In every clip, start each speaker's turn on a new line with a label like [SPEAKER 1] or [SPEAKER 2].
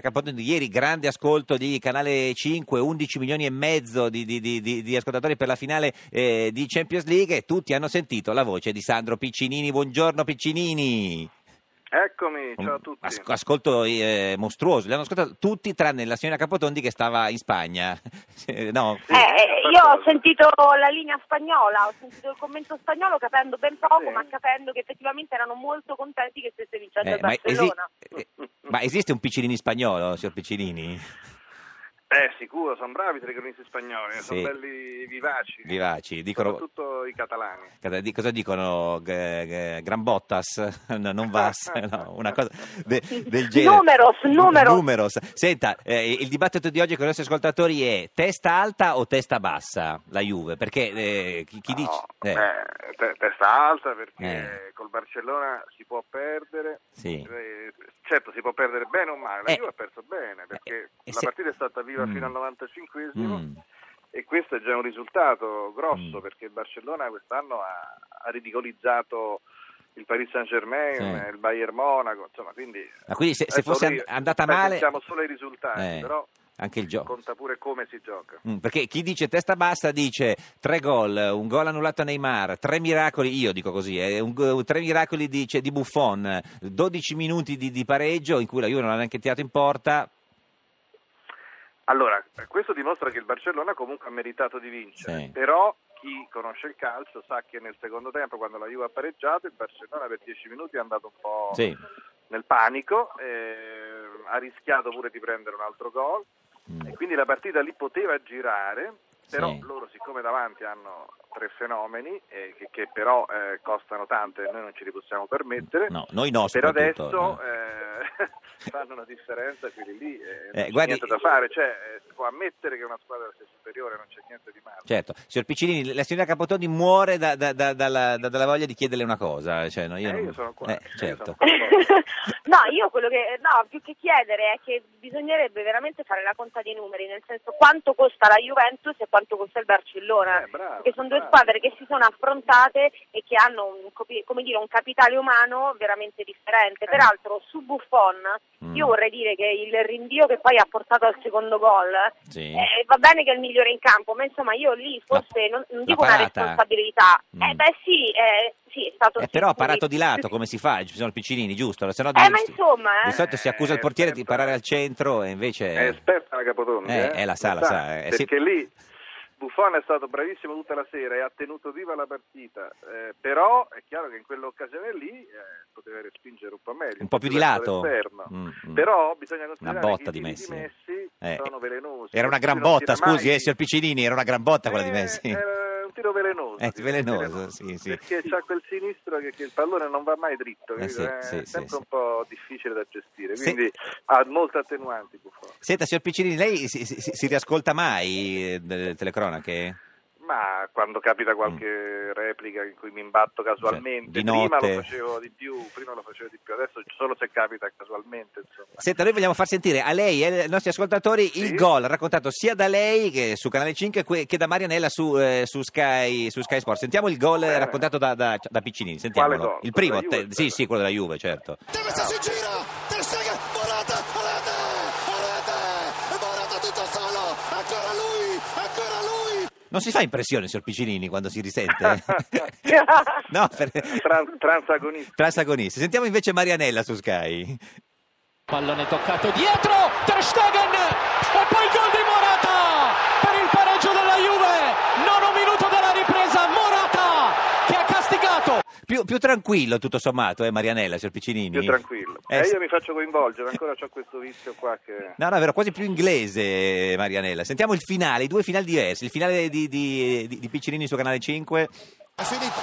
[SPEAKER 1] Capotondi, ieri grande ascolto di Canale 5, 11 milioni e mezzo di, di- di- di- di ascoltatori per la finale eh, di Champions League e tutti hanno sentito la voce di Sandro Piccinini. Buongiorno Piccinini.
[SPEAKER 2] Eccomi, ciao a tutti.
[SPEAKER 1] As- ascolto eh, mostruoso, li hanno ascoltato tutti tranne la signora Capotondi che stava in Spagna. no,
[SPEAKER 2] Sì,
[SPEAKER 3] Eh, io ho sentito la linea spagnola, ho sentito il commento spagnolo capendo ben poco,
[SPEAKER 2] Sì.
[SPEAKER 3] ma capendo che effettivamente erano molto contenti che stesse vincendo
[SPEAKER 1] eh,
[SPEAKER 3] il Barcellona.
[SPEAKER 1] Ma esiste un Piccinini spagnolo, signor Piccinini?
[SPEAKER 2] Eh, sicuro, sono bravi i telecronisti spagnoli,
[SPEAKER 1] Sì.
[SPEAKER 2] sono belli vivaci.
[SPEAKER 1] Vivaci, dicono...
[SPEAKER 2] Soprattutto i catalani.
[SPEAKER 1] Cosa di- cosa dicono? G- g- Gran Bottas? No, non Vas, no, una cosa de- del genere.
[SPEAKER 3] Numeros, numeros.
[SPEAKER 1] Numeros. Senta, eh, il dibattito di oggi con i nostri ascoltatori è testa alta o testa bassa la Juve? Perché eh, chi, chi
[SPEAKER 2] No,
[SPEAKER 1] dice... eh,
[SPEAKER 2] eh, te- testa alta perché
[SPEAKER 1] Eh.
[SPEAKER 2] col Barcellona si può perdere.
[SPEAKER 1] Sì.
[SPEAKER 2] Eh, certo, si può perdere bene o male. La
[SPEAKER 1] Eh.
[SPEAKER 2] Juve ha perso bene perché
[SPEAKER 1] Eh,
[SPEAKER 2] la
[SPEAKER 1] se-
[SPEAKER 2] partita è stata viva
[SPEAKER 1] Mm.
[SPEAKER 2] fino al 95esimo.
[SPEAKER 1] mm,
[SPEAKER 2] E questo è già un risultato grosso
[SPEAKER 1] Mm.
[SPEAKER 2] perché il Barcellona quest'anno ha, ha ridicolizzato il Paris Saint Germain,
[SPEAKER 1] Sì.
[SPEAKER 2] il Bayern Monaco, insomma, quindi,
[SPEAKER 1] Ma quindi se, se fosse and- andata male...
[SPEAKER 2] pensiamo solo ai risultati,
[SPEAKER 1] Eh,
[SPEAKER 2] però
[SPEAKER 1] anche il gioco.
[SPEAKER 2] conta pure come si gioca.
[SPEAKER 1] Mm, Perché chi dice testa bassa dice tre gol, un gol annullato a Neymar, tre miracoli, io dico così, eh, un tre miracoli di, cioè, di Buffon, 12 minuti di, di pareggio in cui la Juve non ha neanche tirato in porta.
[SPEAKER 2] Allora, questo dimostra che il Barcellona comunque ha meritato di vincere,
[SPEAKER 1] Sì.
[SPEAKER 2] però chi conosce il calcio sa che nel secondo tempo, quando la Juve ha pareggiato, il Barcellona per 10 minuti è andato un po'
[SPEAKER 1] Sì.
[SPEAKER 2] nel panico, eh, ha rischiato pure di prendere un altro gol
[SPEAKER 1] Mm.
[SPEAKER 2] e quindi la partita lì poteva girare, però
[SPEAKER 1] Sì.
[SPEAKER 2] loro siccome davanti hanno tre fenomeni eh, che, che però eh, costano tanto e noi non ce li possiamo permettere,
[SPEAKER 1] No, noi no,
[SPEAKER 2] per adesso
[SPEAKER 1] no.
[SPEAKER 2] eh, fanno una differenza quelli lì, eh, non
[SPEAKER 1] Eh,
[SPEAKER 2] c'è
[SPEAKER 1] guardi-
[SPEAKER 2] niente da fare, cioè eh, si può ammettere che una squadra sia superiore, non c'è niente di male.
[SPEAKER 1] Certo, signor Piccinini, la signora Capotondi muore da- da- da- dalla, da- dalla voglia di chiederle una cosa. Cioè, no, io,
[SPEAKER 2] Eh,
[SPEAKER 1] non-
[SPEAKER 2] io sono qua,
[SPEAKER 1] eh,
[SPEAKER 2] io
[SPEAKER 1] certo.
[SPEAKER 2] sono qua.
[SPEAKER 3] no, io quello che no, più che chiedere è che bisognerebbe veramente fare la conta dei numeri, nel senso quanto costa la Juventus e quanto costa il Barcellona,
[SPEAKER 2] Eh, bravo,
[SPEAKER 3] perché sono due. Squadre che si sono affrontate e che hanno un, dire, un capitale umano veramente differente. Peraltro su Buffon
[SPEAKER 1] Mm.
[SPEAKER 3] io vorrei dire che il rinvio che poi ha portato al secondo gol
[SPEAKER 1] Sì.
[SPEAKER 3] eh, va bene che è il migliore in campo, ma insomma io lì forse non, non
[SPEAKER 1] la
[SPEAKER 3] dico una
[SPEAKER 1] parata?
[SPEAKER 3] responsabilità.
[SPEAKER 1] Mm.
[SPEAKER 3] Eh beh sì, eh, sì, è stato
[SPEAKER 1] Eh, però ha
[SPEAKER 3] sì,
[SPEAKER 1] parato
[SPEAKER 3] sì.
[SPEAKER 1] di lato, come si fa? Ci sono i Piccinini, giusto? Se no,
[SPEAKER 3] Eh, ma insomma,
[SPEAKER 1] di
[SPEAKER 3] eh.
[SPEAKER 1] solito si accusa il portiere di
[SPEAKER 2] certo.
[SPEAKER 1] parare al centro e invece...
[SPEAKER 2] È esperta la Capotondi,
[SPEAKER 1] Eh,
[SPEAKER 2] eh,
[SPEAKER 1] eh, la sa,
[SPEAKER 2] Lo
[SPEAKER 1] la sa, eh, sì.
[SPEAKER 2] perché lì Buffon è stato bravissimo tutta la sera e ha tenuto viva la partita, eh, però è chiaro che in quell'occasione lì eh, poteva respingere un po' meglio,
[SPEAKER 1] Un po' più di lato. Mm, mm.
[SPEAKER 2] Però bisogna considerare
[SPEAKER 1] botta
[SPEAKER 2] che i
[SPEAKER 1] di
[SPEAKER 2] tiri
[SPEAKER 1] Messi. Eh,
[SPEAKER 2] sono velenosi.
[SPEAKER 1] Era una gran botta,
[SPEAKER 2] tira mai-
[SPEAKER 1] scusi, eh, signor Piccinini, era una gran botta quella di
[SPEAKER 2] Eh,
[SPEAKER 1] Messi.
[SPEAKER 2] Era un tiro velenoso.
[SPEAKER 1] Eh,
[SPEAKER 2] direi,
[SPEAKER 1] velenoso, sì, sì.
[SPEAKER 2] Perché c'ha quel sinistro che, che il pallone non va mai dritto,
[SPEAKER 1] Eh, sì,
[SPEAKER 2] è sempre un po' difficile da gestire, quindi ha molte attenuanti.
[SPEAKER 1] Senta, signor Piccinini, lei si, si- si riascolta mai eh, delle telecronache?
[SPEAKER 2] Ma quando capita qualche replica in cui mi imbatto casualmente,
[SPEAKER 1] Mm. Cioè, di
[SPEAKER 2] prima
[SPEAKER 1] notte.
[SPEAKER 2] lo facevo di più, prima lo facevo di più, adesso solo se capita casualmente, insomma.
[SPEAKER 1] Senta, noi vogliamo far sentire a lei e ai nostri ascoltatori il
[SPEAKER 2] Sì.
[SPEAKER 1] gol raccontato sia da lei che su Canale 5 que- che da Marianella su, eh, su Sky, su Sky Sport. Sentiamo il gol
[SPEAKER 2] Bene.
[SPEAKER 1] raccontato da, da, da Piccinini, sentiamolo.
[SPEAKER 2] Quale gol?
[SPEAKER 1] Il primo, te- sì, sì, quello della Juve, certo.
[SPEAKER 4] Tevez si gira, Ter Stegen, Morata, Morata, Morata, Morata tutto solo, ancora lui, ancora lui.
[SPEAKER 1] Non si fa impressione, signor Piccinini, quando si risente? no, per...
[SPEAKER 2] Tran- transagonista.
[SPEAKER 1] Transagonisti. Sentiamo invece Marianella su Sky.
[SPEAKER 5] Pallone toccato dietro, Ter Stegen e poi il gol di Morata per il pareggio della Juve. Nono minuto della ripresa, Morata che ha castigato.
[SPEAKER 1] Più, più tranquillo tutto sommato, eh, Marianella, signor Piccinini?
[SPEAKER 2] Più tranquillo.
[SPEAKER 1] Eh,
[SPEAKER 2] e
[SPEAKER 1] sì.
[SPEAKER 2] io mi faccio coinvolgere, ancora ho questo vizio qua che...
[SPEAKER 1] No, no, è vero, quasi più inglese, Marianella. Sentiamo il finale, i due finali diversi. Il finale di, di, di- di Piccinini su Canale 5.
[SPEAKER 4] È finito.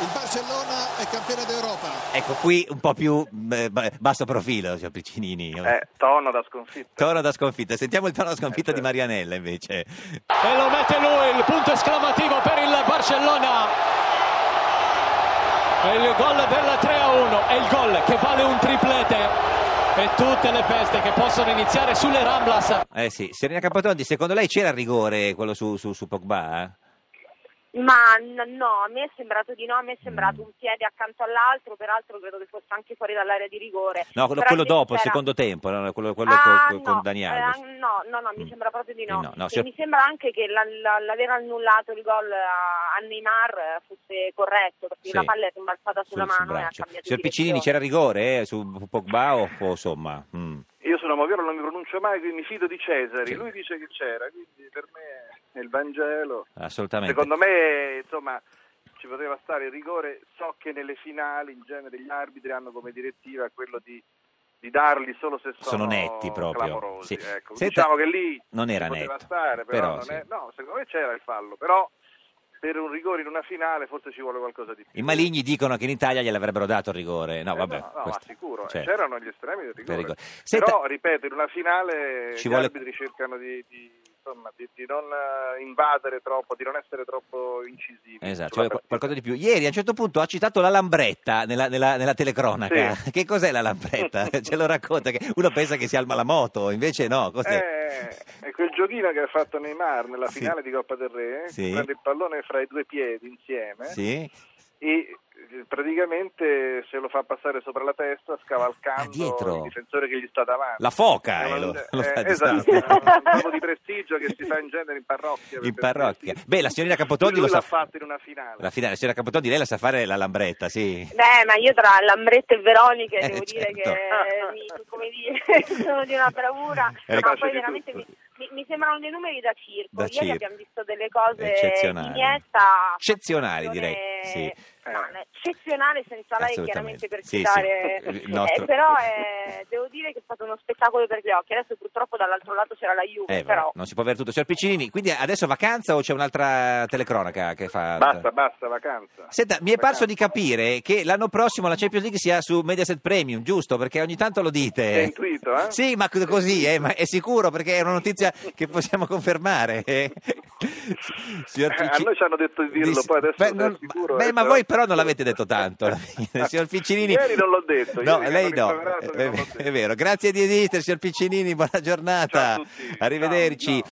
[SPEAKER 4] Il Barcellona è campione d'Europa.
[SPEAKER 1] Ecco, qui un po' più eh, ba- basso profilo, signor Piccinini.
[SPEAKER 2] Eh, tono da sconfitta.
[SPEAKER 1] Tono da sconfitta. Sentiamo il tono da sconfitta
[SPEAKER 2] Eh,
[SPEAKER 1] di
[SPEAKER 2] certo.
[SPEAKER 1] Marianella, invece.
[SPEAKER 5] E lo mette lui, il punto esclamativo per il Barcellona. E il gol del 3 a 1 è il gol che vale un triplete. E tutte le feste che possono iniziare sulle Ramblas.
[SPEAKER 1] Eh sì, Serena Capotondi, secondo lei c'era il rigore quello su, su, su Pogba?
[SPEAKER 3] Ma n- no, a me è sembrato di no, a me è sembrato un piede accanto all'altro, peraltro credo che fosse anche fuori dall'area di rigore.
[SPEAKER 1] No, quello, quello dopo, il secondo tempo, no, quello, quello
[SPEAKER 3] Ah,
[SPEAKER 1] con, con
[SPEAKER 3] no,
[SPEAKER 1] Daniel.
[SPEAKER 3] eh, no, no, no, mi
[SPEAKER 1] Mm.
[SPEAKER 3] sembra proprio di no.
[SPEAKER 1] No, no,
[SPEAKER 3] E
[SPEAKER 1] signor-
[SPEAKER 3] mi sembra anche che la- la- l'aver annullato il gol a, a Neymar fosse corretto, perché
[SPEAKER 1] Sì.
[SPEAKER 3] la palla è rimbalzata sulla
[SPEAKER 1] sul- sul
[SPEAKER 3] mano e ha cambiato
[SPEAKER 1] Signor Piccinini,
[SPEAKER 3] direzione.
[SPEAKER 1] c'era rigore eh, su Pogba o, o insomma? mm.
[SPEAKER 2] Io sono moviero, non mi pronuncio mai, quindi mi fido di Cesari.
[SPEAKER 1] Sì.
[SPEAKER 2] Lui dice che c'era, quindi per me il Vangelo.
[SPEAKER 1] Assolutamente.
[SPEAKER 2] Secondo me, insomma, ci poteva stare il rigore. So che nelle finali in genere gli arbitri hanno come direttiva quello di, di darli solo se sono,
[SPEAKER 1] Sono netti proprio, sì.
[SPEAKER 2] Ecco.
[SPEAKER 1] Senta,
[SPEAKER 2] diciamo che lì
[SPEAKER 1] non era netto,
[SPEAKER 2] stare, però,
[SPEAKER 1] però
[SPEAKER 2] non
[SPEAKER 1] sì.
[SPEAKER 2] è- no, secondo me c'era il fallo, però per un rigore in una finale forse ci vuole qualcosa di più.
[SPEAKER 1] I maligni dicono che in Italia gliel'avrebbero dato il rigore. No,
[SPEAKER 2] Eh,
[SPEAKER 1] vabbè.
[SPEAKER 2] no, no,
[SPEAKER 1] questo-
[SPEAKER 2] ma sicuro,
[SPEAKER 1] cioè,
[SPEAKER 2] c'erano gli estremi del rigore.
[SPEAKER 1] rigore. Senta-
[SPEAKER 2] Però, ripeto, in una finale
[SPEAKER 1] Ci
[SPEAKER 2] gli
[SPEAKER 1] vuole-
[SPEAKER 2] arbitri cercano di, di, insomma, di, di non eh, invadere troppo, di non essere troppo incisivi.
[SPEAKER 1] Esatto, cioè, qualcosa di più. Ieri a un certo punto ha citato la lambretta nella, nella- nella telecronaca.
[SPEAKER 2] Sì.
[SPEAKER 1] Che cos'è la lambretta? Ce lo racconta? Che uno pensa che sia il malamoto, invece no. Cos'è?
[SPEAKER 2] Eh, è quel giochino che ha fatto Neymar nella
[SPEAKER 1] Sì.
[SPEAKER 2] finale di Coppa del Re,
[SPEAKER 1] Sì.
[SPEAKER 2] prende il pallone fra i due piedi insieme
[SPEAKER 1] Sì?
[SPEAKER 2] e praticamente se lo fa passare sopra la testa scavalcando
[SPEAKER 1] Ah,
[SPEAKER 2] il difensore che gli sta davanti.
[SPEAKER 1] La foca
[SPEAKER 2] È
[SPEAKER 1] eh, lo, lo
[SPEAKER 2] eh,
[SPEAKER 1] di
[SPEAKER 2] esatto, è un gioco di prestigio che si fa in genere in parrocchia.
[SPEAKER 1] In parrocchia.
[SPEAKER 2] prestigio.
[SPEAKER 1] Beh, la signorina Capotondi lo sa
[SPEAKER 2] l'ha fatto in una finale.
[SPEAKER 1] La finale, la signora Capotondi, lei la sa fare la lambretta, sì.
[SPEAKER 3] Beh, ma io tra Lambretta e Veronica
[SPEAKER 1] Eh,
[SPEAKER 3] devo dire
[SPEAKER 1] certo.
[SPEAKER 3] che mi, come dire, sono di una bravura,
[SPEAKER 1] Eh,
[SPEAKER 3] ma poi veramente
[SPEAKER 2] tutto.
[SPEAKER 3] mi, mi- mi sembrano dei numeri da circo.
[SPEAKER 1] Da
[SPEAKER 3] Ieri
[SPEAKER 1] circo.
[SPEAKER 3] abbiamo visto delle cose
[SPEAKER 1] Eccezionali. Eccezionali, direi, sì.
[SPEAKER 3] No, eccezionale senza lei chiaramente per
[SPEAKER 1] Sì,
[SPEAKER 3] citare,
[SPEAKER 1] sì, il nostro-
[SPEAKER 3] Eh, però eh, devo dire che è stato uno spettacolo per gli occhi. Adesso purtroppo dall'altro lato c'era la Juve,
[SPEAKER 1] Eh,
[SPEAKER 3] però
[SPEAKER 1] non si può avere tutto. Signor Piccinini, quindi adesso vacanza o c'è un'altra telecronaca che fa...
[SPEAKER 2] Basta, basta, vacanza.
[SPEAKER 1] Senta, mi è parso di capire che l'anno prossimo la Champions League sia su Mediaset Premium, giusto? Perché ogni tanto lo dite.
[SPEAKER 2] È intuito, eh?
[SPEAKER 1] Sì, ma così, eh, ma è sicuro perché è una notizia che possiamo confermare. Signor
[SPEAKER 2] Eh, a noi ci hanno detto di dirlo,
[SPEAKER 1] Dis-
[SPEAKER 2] poi adesso
[SPEAKER 1] Beh, non-
[SPEAKER 2] sicuro,
[SPEAKER 1] beh,
[SPEAKER 2] eh,
[SPEAKER 1] ma
[SPEAKER 2] però-
[SPEAKER 1] voi però non l'avete detto tanto. Signor Piccinini...
[SPEAKER 2] Ieri non l'ho detto,
[SPEAKER 1] No, lei no, è, è vero. Grazie di esistere, signor Piccinini, buona giornata. Arrivederci.
[SPEAKER 2] Ciao, ciao.